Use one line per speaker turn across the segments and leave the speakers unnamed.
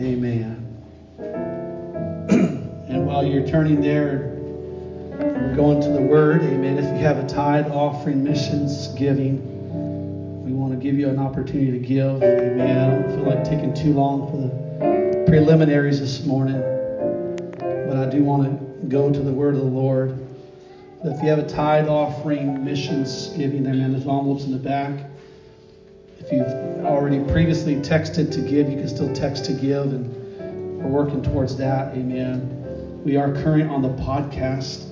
Amen. and while you're turning there, going to the Word. Amen. If you have a tithe, offering, missions, giving, we want to give you an opportunity to give. Amen. I don't feel like taking too long for the preliminaries this morning, but I do want to go to the Word of the Lord. If you have a tithe, offering, missions, giving, amen, there's envelopes in the back. If you've already previously texted to give, you can still text to give, and we're working towards that. Amen. We are current on the podcast,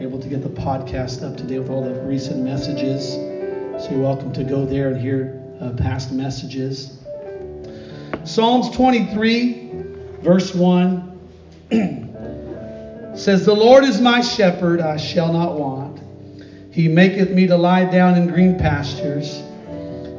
able to get the podcast up to date with all the recent messages. So you're welcome to go there and hear uh, past messages. Psalms 23, verse 1 says, The Lord is my shepherd, I shall not want. He maketh me to lie down in green pastures.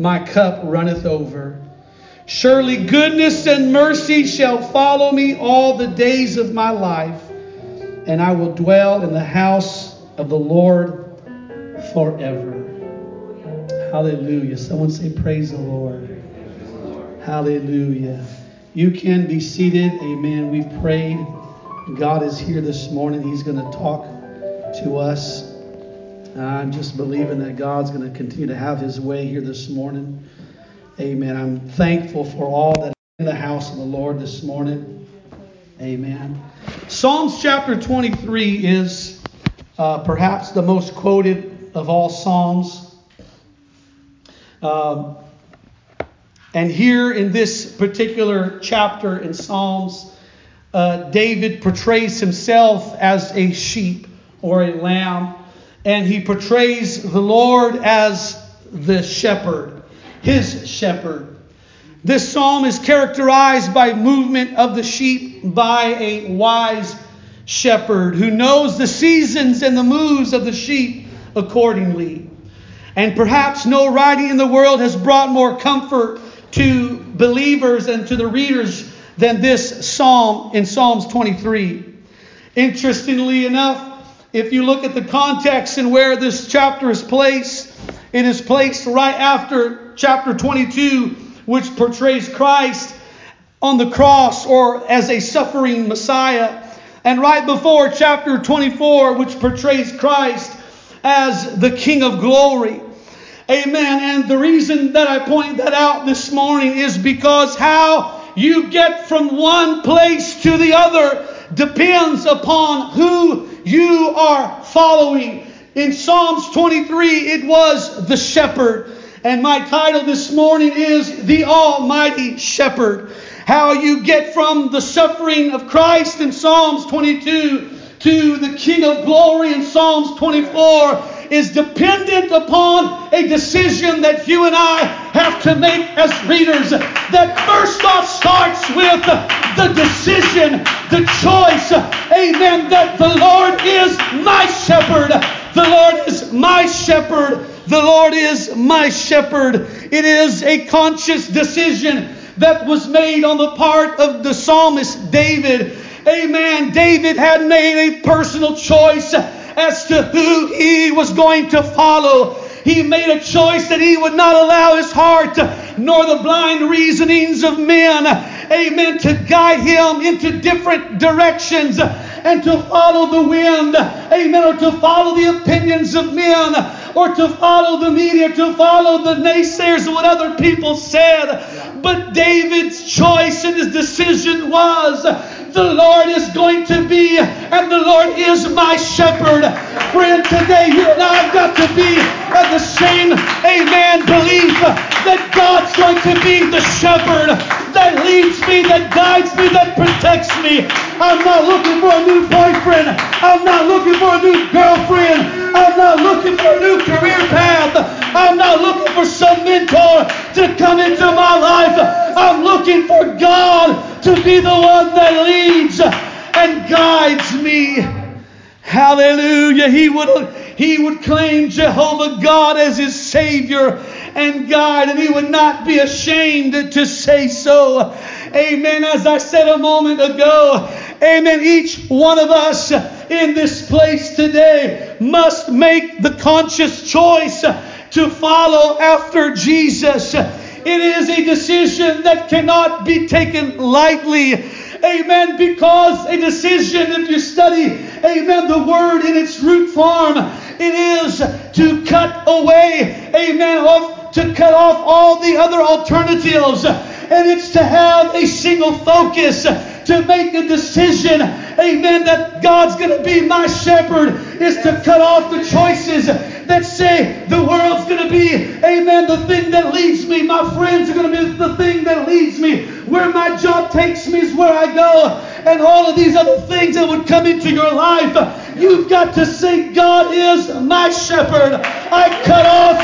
my cup runneth over. Surely goodness and mercy shall follow me all the days of my life, and I will dwell in the house of the Lord forever. Hallelujah. Someone say, Praise the Lord. Hallelujah. You can be seated. Amen. We've prayed. God is here this morning. He's going to talk to us. I'm just believing that God's going to continue to have his way here this morning. Amen. I'm thankful for all that in the house of the Lord this morning. Amen. Psalms chapter 23 is uh, perhaps the most quoted of all Psalms. Um, and here in this particular chapter in Psalms, uh, David portrays himself as a sheep or a lamb and he portrays the Lord as the shepherd, his shepherd. This psalm is characterized by movement of the sheep by a wise shepherd who knows the seasons and the moves of the sheep accordingly. And perhaps no writing in the world has brought more comfort to believers and to the readers than this psalm in Psalms 23. Interestingly enough, if you look at the context and where this chapter is placed, it is placed right after chapter 22, which portrays Christ on the cross or as a suffering Messiah, and right before chapter 24, which portrays Christ as the King of glory. Amen. And the reason that I point that out this morning is because how you get from one place to the other depends upon who you are following. In Psalms 23, it was the shepherd. And my title this morning is The Almighty Shepherd. How you get from the suffering of Christ in Psalms 22 to the King of Glory in Psalms 24 is dependent upon a decision that you and I have to make as readers. That first off starts with the decision, the choice, amen, that the Lord is my shepherd. The Lord is my shepherd. The Lord is my shepherd. It is a conscious decision that was made on the part of the psalmist David. Amen. David had made a personal choice as to who he was going to follow. He made a choice that he would not allow his heart nor the blind reasonings of men, amen, to guide him into different directions and to follow the wind, amen, or to follow the opinions of men or to follow the media, to follow the naysayers of what other people said. But David's choice and his decision was the Lord is going to be, and the Lord is my shepherd. Friend, today you and I have got to be of the same, amen, belief that God's going to be the shepherd that leads me, that guides me, that protects me. I'm not looking for a new boyfriend. I'm not looking for a new girlfriend. I'm not looking for a new career path. I'm not looking for some mentor to come into my life. I'm looking for God to be the one that leads and guides me. Hallelujah. He would, he would claim Jehovah God as his Savior and guide, and he would not be ashamed to say so. Amen. As I said a moment ago, amen. Each one of us in this place today must make the conscious choice to follow after Jesus. It is a decision that cannot be taken lightly. Amen. Because a decision, if you study, amen, the word in its root form, it is to cut away, amen, of, to cut off all the other alternatives. And it's to have a single focus, to make a decision, amen, that God's going to be my shepherd, is to cut off the choices that say the world's going to be, amen, the thing that leads me. My friends are going to be the thing that leads me. Where my job takes me is where I go. And all of these other things that would come into your life. You've got to say, God is my shepherd. I cut off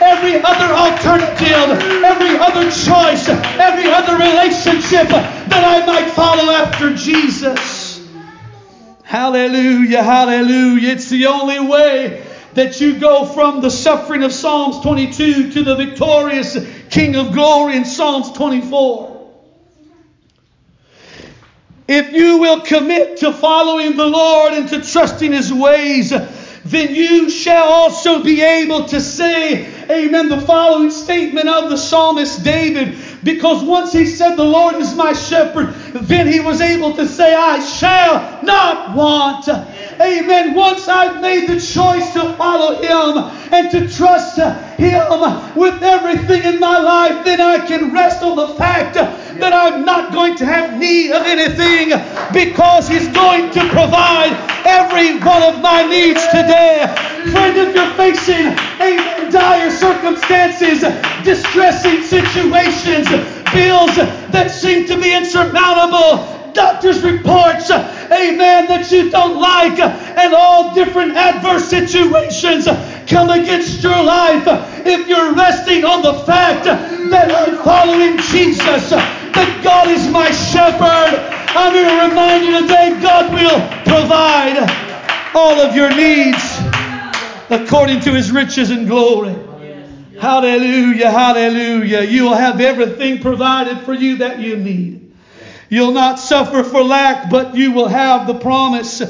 every other alternative, every other choice, every other relationship that I might follow after Jesus. Hallelujah, hallelujah. It's the only way that you go from the suffering of Psalms 22 to the victorious King of glory in Psalms 24. If you will commit to following the Lord and to trusting His ways, then you shall also be able to say, Amen, the following statement of the psalmist David. Because once he said, The Lord is my shepherd, then he was able to say, I shall not want. Amen. Once I've made the choice to follow him and to trust him with everything in my life, then I can rest on the fact that I'm not going to have need of anything because he's going to provide every one of my needs today. Friend, if you're facing amen, dire circumstances, distressing situations, bills that seem to be insurmountable, doctor's reports, amen, that you don't like, and all different adverse situations come against your life. If you're resting on the fact that I'm following Jesus, that God is my shepherd, I'm here to remind you today God will provide all of your needs according to his riches and glory. Hallelujah, hallelujah. You will have everything provided for you that you need. You'll not suffer for lack, but you will have the promise,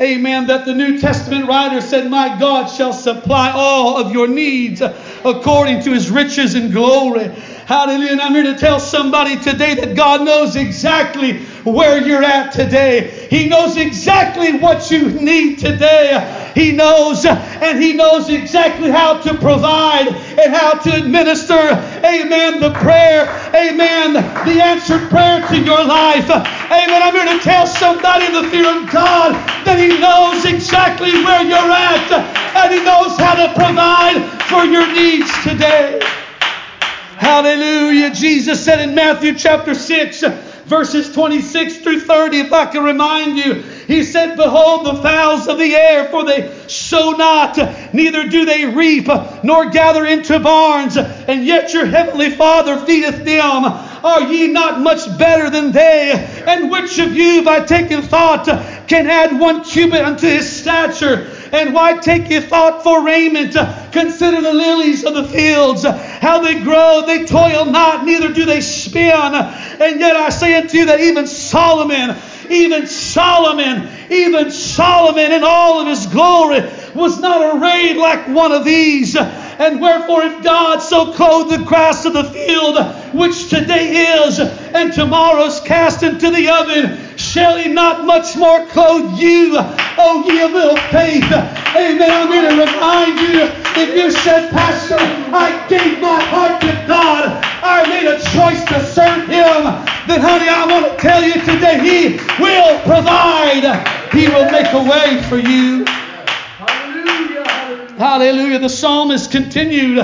amen, that the New Testament writer said, My God shall supply all of your needs according to his riches and glory. Hallelujah. And I'm here to tell somebody today that God knows exactly where you're at today. He knows exactly what you need today. He knows, and He knows exactly how to provide and how to administer, amen, the prayer, amen, the answered prayer to your life. Amen. I'm here to tell somebody in the fear of God that He knows exactly where you're at and He knows how to provide for your needs today. Hallelujah. Jesus said in Matthew chapter 6, verses 26 through 30, if I can remind you, he said, Behold the fowls of the air, for they sow not, neither do they reap, nor gather into barns, and yet your heavenly Father feedeth them. Are ye not much better than they? And which of you, by taking thought, can add one cubit unto his stature? And why take ye thought for raiment? Consider the lilies of the fields, how they grow, they toil not, neither do they spin. And yet I say unto you that even Solomon, even Solomon, even Solomon in all of his glory was not arrayed like one of these. And wherefore, if God so clothed the grass of the field, which today is and tomorrow's cast into the oven, shall he not much more clothe you, O ye of little faith? Amen. I'm here to remind you if you said, Pastor, I gave my heart to God, I made a choice to serve Him, then, honey, I want to tell you today, He will provide, He will make a way for you. Hallelujah. The psalmist continued.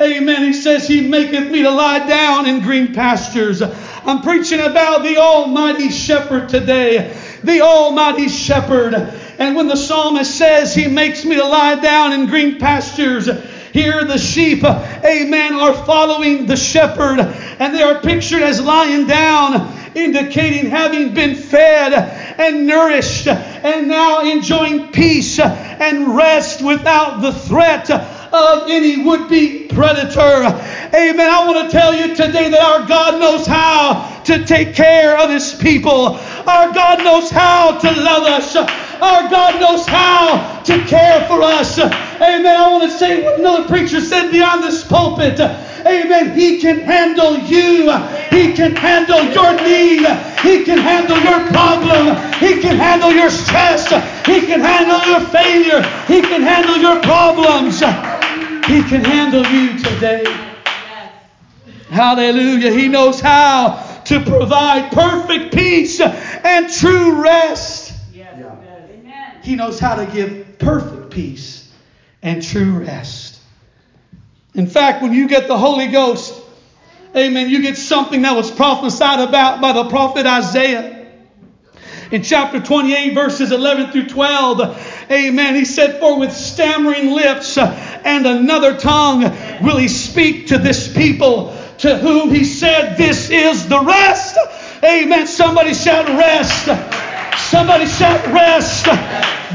Amen. He says, He maketh me to lie down in green pastures. I'm preaching about the Almighty Shepherd today. The Almighty Shepherd. And when the psalmist says, He makes me to lie down in green pastures, here the sheep, amen, are following the shepherd. And they are pictured as lying down, indicating having been fed and nourished and now enjoying peace and rest without the threat of any would be predator. Amen. I want to tell you today that our God knows how to take care of his people. Our God knows how to love us. Our God knows how to care for us. Amen. I want to say what another preacher said beyond this pulpit. Amen. He can handle you. He can handle your need. He can handle your problem. He can handle your stress. He can handle your failure. He can handle your problems. He can handle you today. Hallelujah. He knows how to provide perfect peace and true rest. He knows how to give perfect peace and true rest. In fact, when you get the Holy Ghost, amen, you get something that was prophesied about by the prophet Isaiah. In chapter 28, verses 11 through 12, amen, he said, For with stammering lips and another tongue will he speak to this people to whom he said, This is the rest. Amen. Somebody shout rest. Somebody shout rest.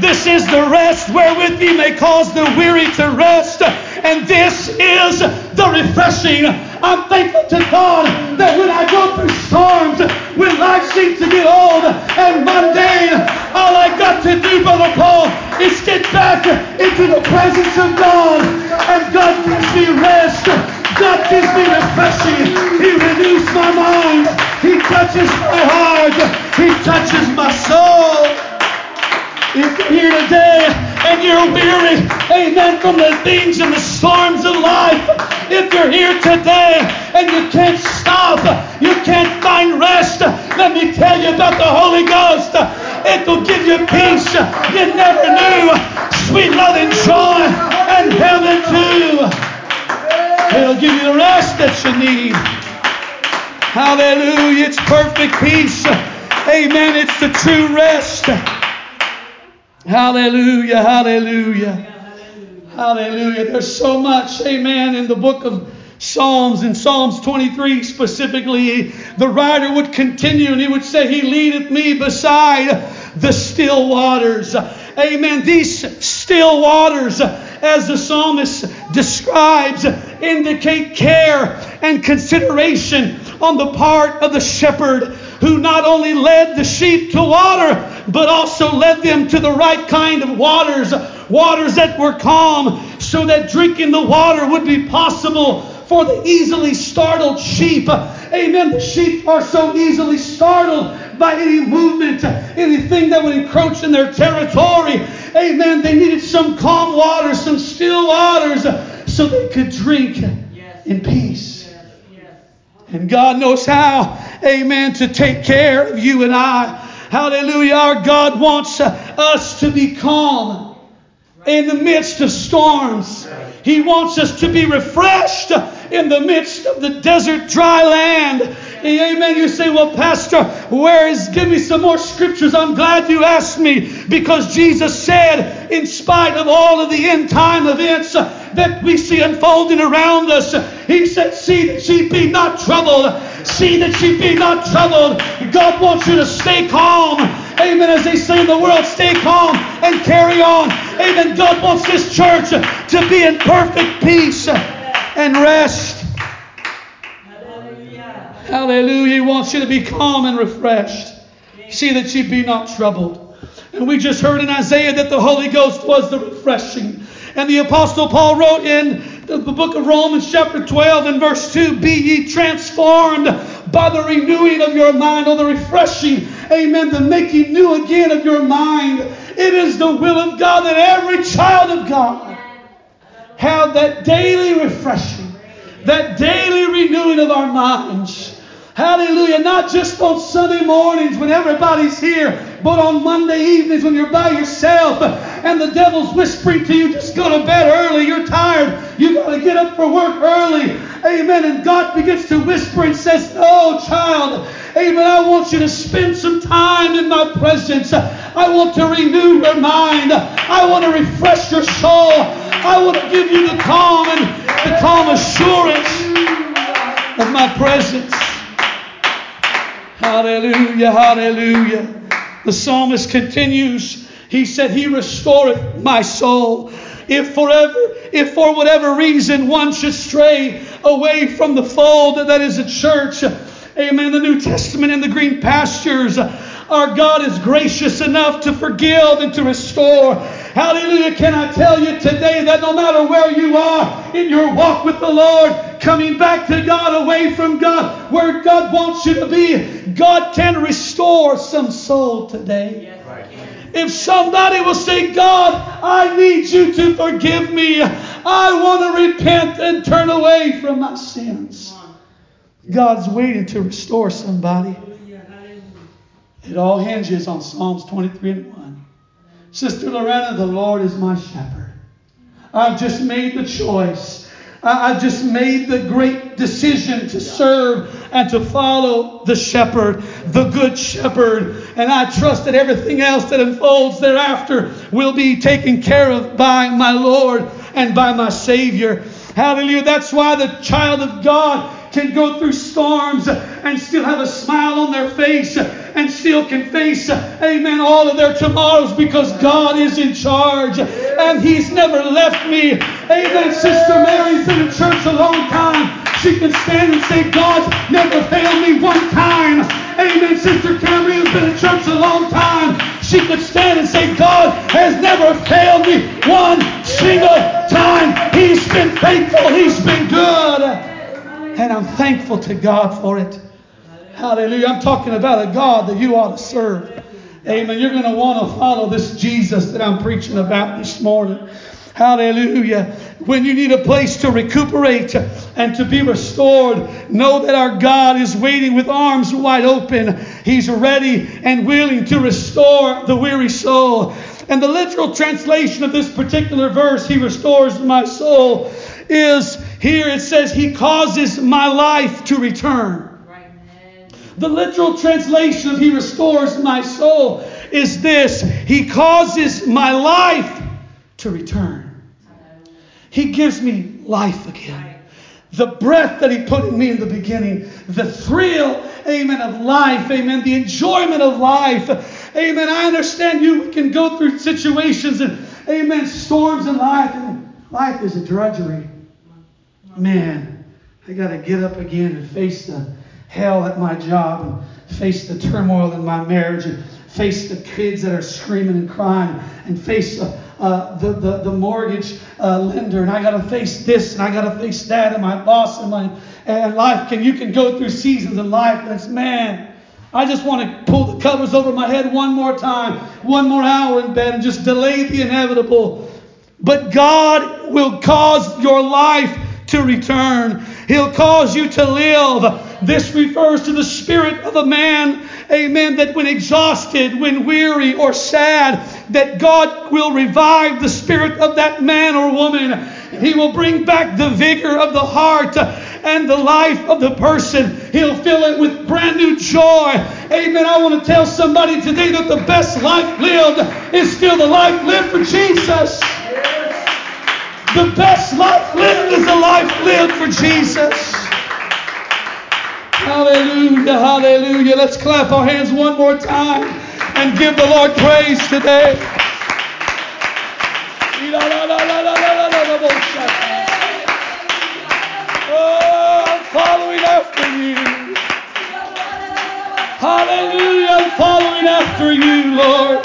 This is the rest wherewith ye may cause the weary to rest. And this is the refreshing. I'm thankful to God that when I go through storms, when life seems to get old and mundane, all I got to do, Brother Paul, is get back into the presence of God. And God gives me rest. God gives me refreshing. He renews my mind. He touches my heart. He touches my soul. If you're here today and you're weary, amen, from the things and the storms of life, if you're here today and you can't stop, you can't find rest, let me tell you about the Holy Ghost. It will give you peace you never knew, sweet love and joy, and heaven too. It'll give you the rest that you need. Hallelujah. It's perfect peace. Amen. It's the true rest. Hallelujah. Hallelujah. Hallelujah. There's so much, amen, in the book of Psalms. In Psalms 23 specifically, the writer would continue and he would say, He leadeth me beside the still waters. Amen. These still waters, as the psalmist describes, indicate care and consideration on the part of the shepherd who not only led the sheep to water, but also led them to the right kind of waters, waters that were calm, so that drinking the water would be possible for the easily startled sheep. Amen. The sheep are so easily startled by any movement, anything that would encroach in their territory. Amen. They needed some calm waters, some still waters, so they could drink in peace. And God knows how, amen, to take care of you and I. Hallelujah. Our God wants us to be calm in the midst of storms. He wants us to be refreshed in the midst of the desert, dry land. Amen. You say, well, Pastor, where is, give me some more scriptures. I'm glad you asked me because Jesus said, in spite of all of the end time events that we see unfolding around us, He said, see that ye be not troubled. See that ye be not troubled. God wants you to stay calm. Amen. As they say in the world, stay calm and carry on. Amen. God wants this church to be in perfect peace and rest. Hallelujah. Hallelujah. He wants you to be calm and refreshed. See that ye be not troubled. And we just heard in Isaiah that the Holy Ghost was the refreshing. And the Apostle Paul wrote in the book of Romans, chapter 12, and verse 2 Be ye transformed by the renewing of your mind, or the refreshing, amen, the making new again of your mind. It is the will of God that every child of God have that daily refreshing, that daily renewing of our minds. Hallelujah. Not just on Sunday mornings when everybody's here, but on Monday evenings when you're by yourself and the devil's whispering to you, just go to bed early. You're tired. You got to get up for work early. Amen. And God begins to whisper and says, No, child. Amen. I want you to spend some time in my presence. I want to renew your mind. I want to refresh your soul. I want to give you the calm and the calm assurance of my presence. Hallelujah, hallelujah. The psalmist continues. He said, He restoreth my soul. If forever, if for whatever reason one should stray away from the fold that is a church, amen, the New Testament and the green pastures, our God is gracious enough to forgive and to restore. Hallelujah. Can I tell you today that no matter where you are in your walk with the Lord, coming back to God, away from God, where God wants you to be, God can restore some soul today. If somebody will say, God, I need you to forgive me, I want to repent and turn away from my sins. God's waiting to restore somebody. It all hinges on Psalms 23 and 1. Sister Lorena, the Lord is my shepherd. I've just made the choice. I've just made the great decision to serve and to follow the shepherd, the good shepherd. And I trust that everything else that unfolds thereafter will be taken care of by my Lord and by my Savior. Hallelujah. That's why the child of God can go through storms and still have a smile on their face and still can face, amen, all of their tomorrows because God is in charge and He's never left me. Amen. Sister Mary's been in church a long time. She can stand and say, God's never failed me one time. Amen. Sister Cameron has been in church a long time. She could stand and say, God has never failed me one single time. He's been faithful. He's been good. And I'm thankful to God for it. Hallelujah. I'm talking about a God that you ought to serve. Amen. You're going to want to follow this Jesus that I'm preaching about this morning. Hallelujah. When you need a place to recuperate and to be restored, know that our God is waiting with arms wide open. He's ready and willing to restore the weary soul. And the literal translation of this particular verse, He restores my soul, is here it says, He causes my life to return. The literal translation of He restores my soul is this He causes my life to return. He gives me life again. The breath that He put in me in the beginning, the thrill, amen, of life, amen, the enjoyment of life, amen. I understand you can go through situations and, amen, storms in life, and life is a drudgery. Man, I got to get up again and face the hell at my job and face the turmoil in my marriage and face the kids that are screaming and crying and face uh, uh, the, the, the, mortgage uh, lender and I got to face this and I got to face that and my boss and my and life can you can go through seasons in life that's man I just want to pull the covers over my head one more time one more hour in bed and just delay the inevitable but God will cause your life to return. He'll cause you to live. This refers to the spirit of a man, amen, that when exhausted, when weary or sad, that God will revive the spirit of that man or woman. He will bring back the vigor of the heart and the life of the person. He'll fill it with brand new joy. Amen. I want to tell somebody today that the best life lived is still the life lived for Jesus. The best life lived is the life lived for Jesus. Hallelujah, hallelujah. Let's clap our hands one more time and give the Lord praise today. Oh, I'm following after you. Hallelujah, I'm following after you, Lord.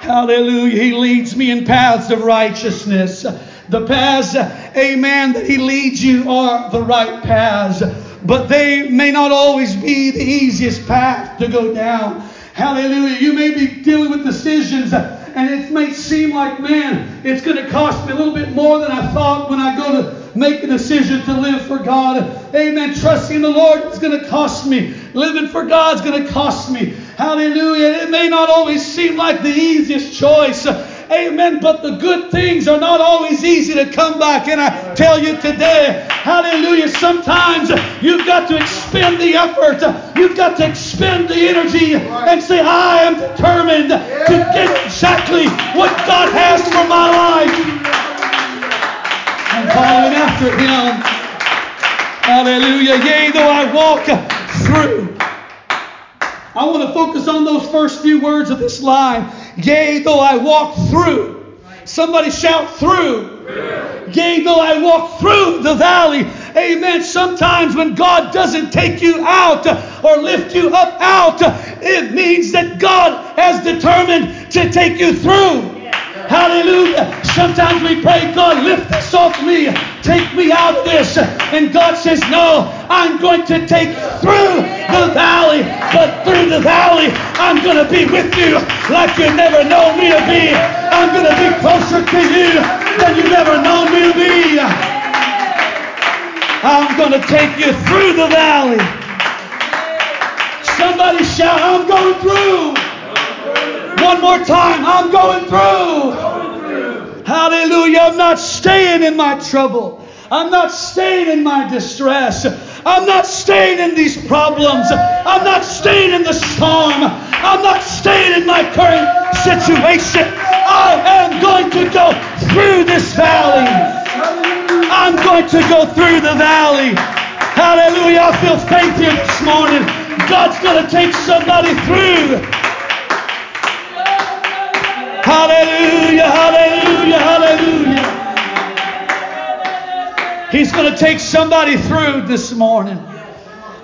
Hallelujah. He leads me in paths of righteousness. The paths, amen, that He leads you are the right paths, but they may not always be the easiest path to go down. Hallelujah. You may be dealing with decisions and it may seem like, man, it's going to cost me a little bit more than I thought when I go to make a decision to live for God. Amen. Trusting the Lord is going to cost me. Living for God is going to cost me. Hallelujah. It may not always seem like the easiest choice. Amen. But the good things are not always easy to come by. Can I tell you today? Hallelujah. Sometimes you've got to expend the effort. You've got to expend the energy and say, I am determined to get exactly what God has for my life. I'm following after Him. Hallelujah. Yea, though I walk through. I want to focus on those first few words of this line. Yea, though I walk through. Somebody shout through. Yea, though I walk through the valley. Amen. Sometimes when God doesn't take you out or lift you up out, it means that God has determined to take you through. Hallelujah. Sometimes we pray, God, lift this off me. Take me out of this. And God says, No, I'm going to take you through the valley. But through the valley, I'm going to be with you like you never known me to be. I'm going to be closer to you than you've ever known me to be. I'm going to take you through the valley. Somebody shout, I'm going through. One more time. I'm going through. Hallelujah. I'm not staying in my trouble. I'm not staying in my distress. I'm not staying in these problems. I'm not staying in the storm. I'm not staying in my current situation. I am going to go through this valley. I'm going to go through the valley. Hallelujah. I feel faith here this morning. God's going to take somebody through. Hallelujah, hallelujah, hallelujah. He's going to take somebody through this morning.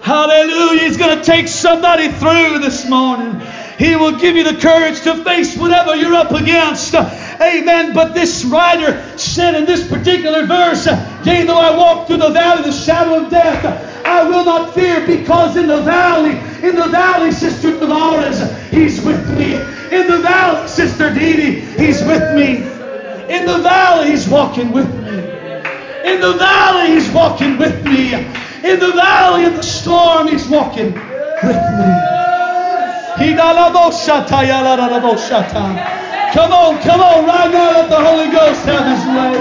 Hallelujah. He's going to take somebody through this morning. He will give you the courage to face whatever you're up against. Amen. But this writer said in this particular verse, Yea, though I walk through the valley of the shadow of death, I will not fear because in the valley, in the valley, Sister Dolores, He's with me. In the valley, Sister Dee Dee, He's with me. In the valley, He's walking with me. In the valley, He's walking with me. In the valley, in the storm, He's walking with me. Come on, come on, right now, let the Holy Ghost have His way.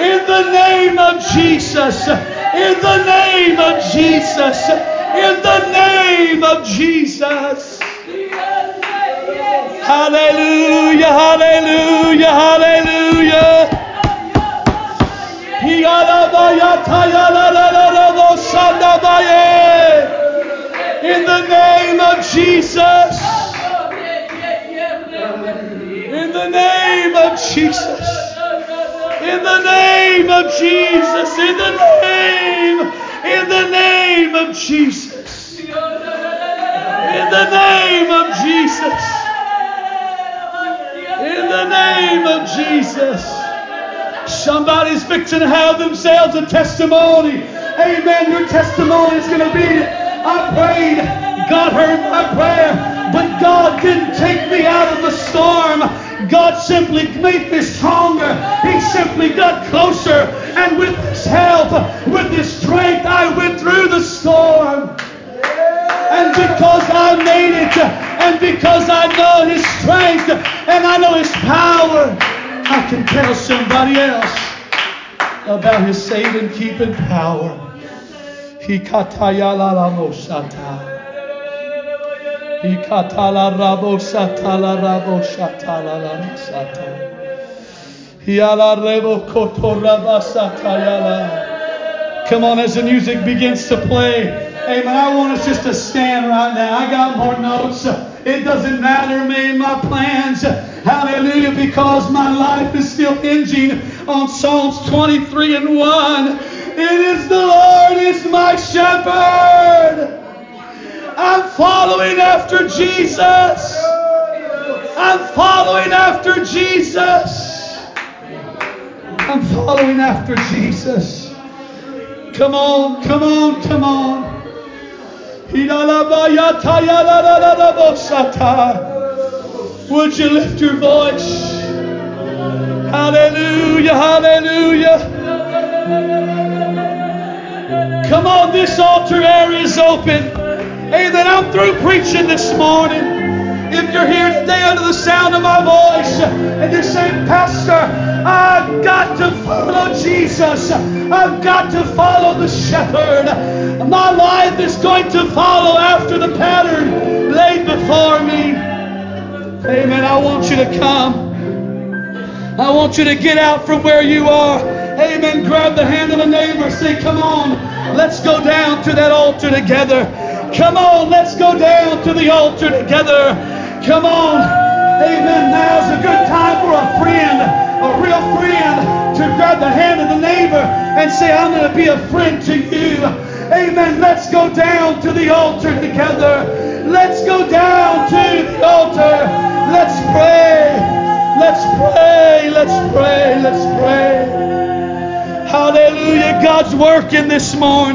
In the name of Jesus. In the name of Jesus. In the name of Jesus. Hallelujah, hallelujah, hallelujah. In the name of Jesus. In the name of Jesus. In the name of Jesus. In the name. In the name of Jesus. In the name of Jesus. In the name of Jesus. Somebody's fixing to have themselves a testimony. Amen. Your testimony is going to be I prayed. God heard my prayer. But God didn't take me out of the. God simply made me stronger. He simply got closer. And with His help, with His strength, I went through the storm. And because I made it, and because I know His strength, and I know His power, I can tell somebody else about His saving, keeping power. He Come on, as the music begins to play. Amen. I want us just to stand right now. I got more notes. It doesn't matter me, my plans. Hallelujah, because my life is still hinging on Psalms 23 and 1. It is the Lord is my shepherd. I'm following after Jesus. I'm following after Jesus. I'm following after Jesus. Come on, come on, come on. Would you lift your voice? Hallelujah, hallelujah. Come on, this altar area is open. Amen. I'm through preaching this morning. If you're here today under the sound of my voice and you're saying, Pastor, I've got to follow Jesus. I've got to follow the shepherd. My life is going to follow after the pattern laid before me. Amen. I want you to come. I want you to get out from where you are. Amen. Grab the hand of a neighbor. Say, come on. Let's go down to that altar together. Come on. Let's go down to the altar together. Come on. Amen. Now's a good time for a friend, a real friend, to grab the hand of the neighbor and say, I'm going to be a friend to you. Amen. Let's go down to the altar together. Let's go down to the altar. Let's pray. Let's pray. Let's pray. Let's pray. Hallelujah. God's working this morning.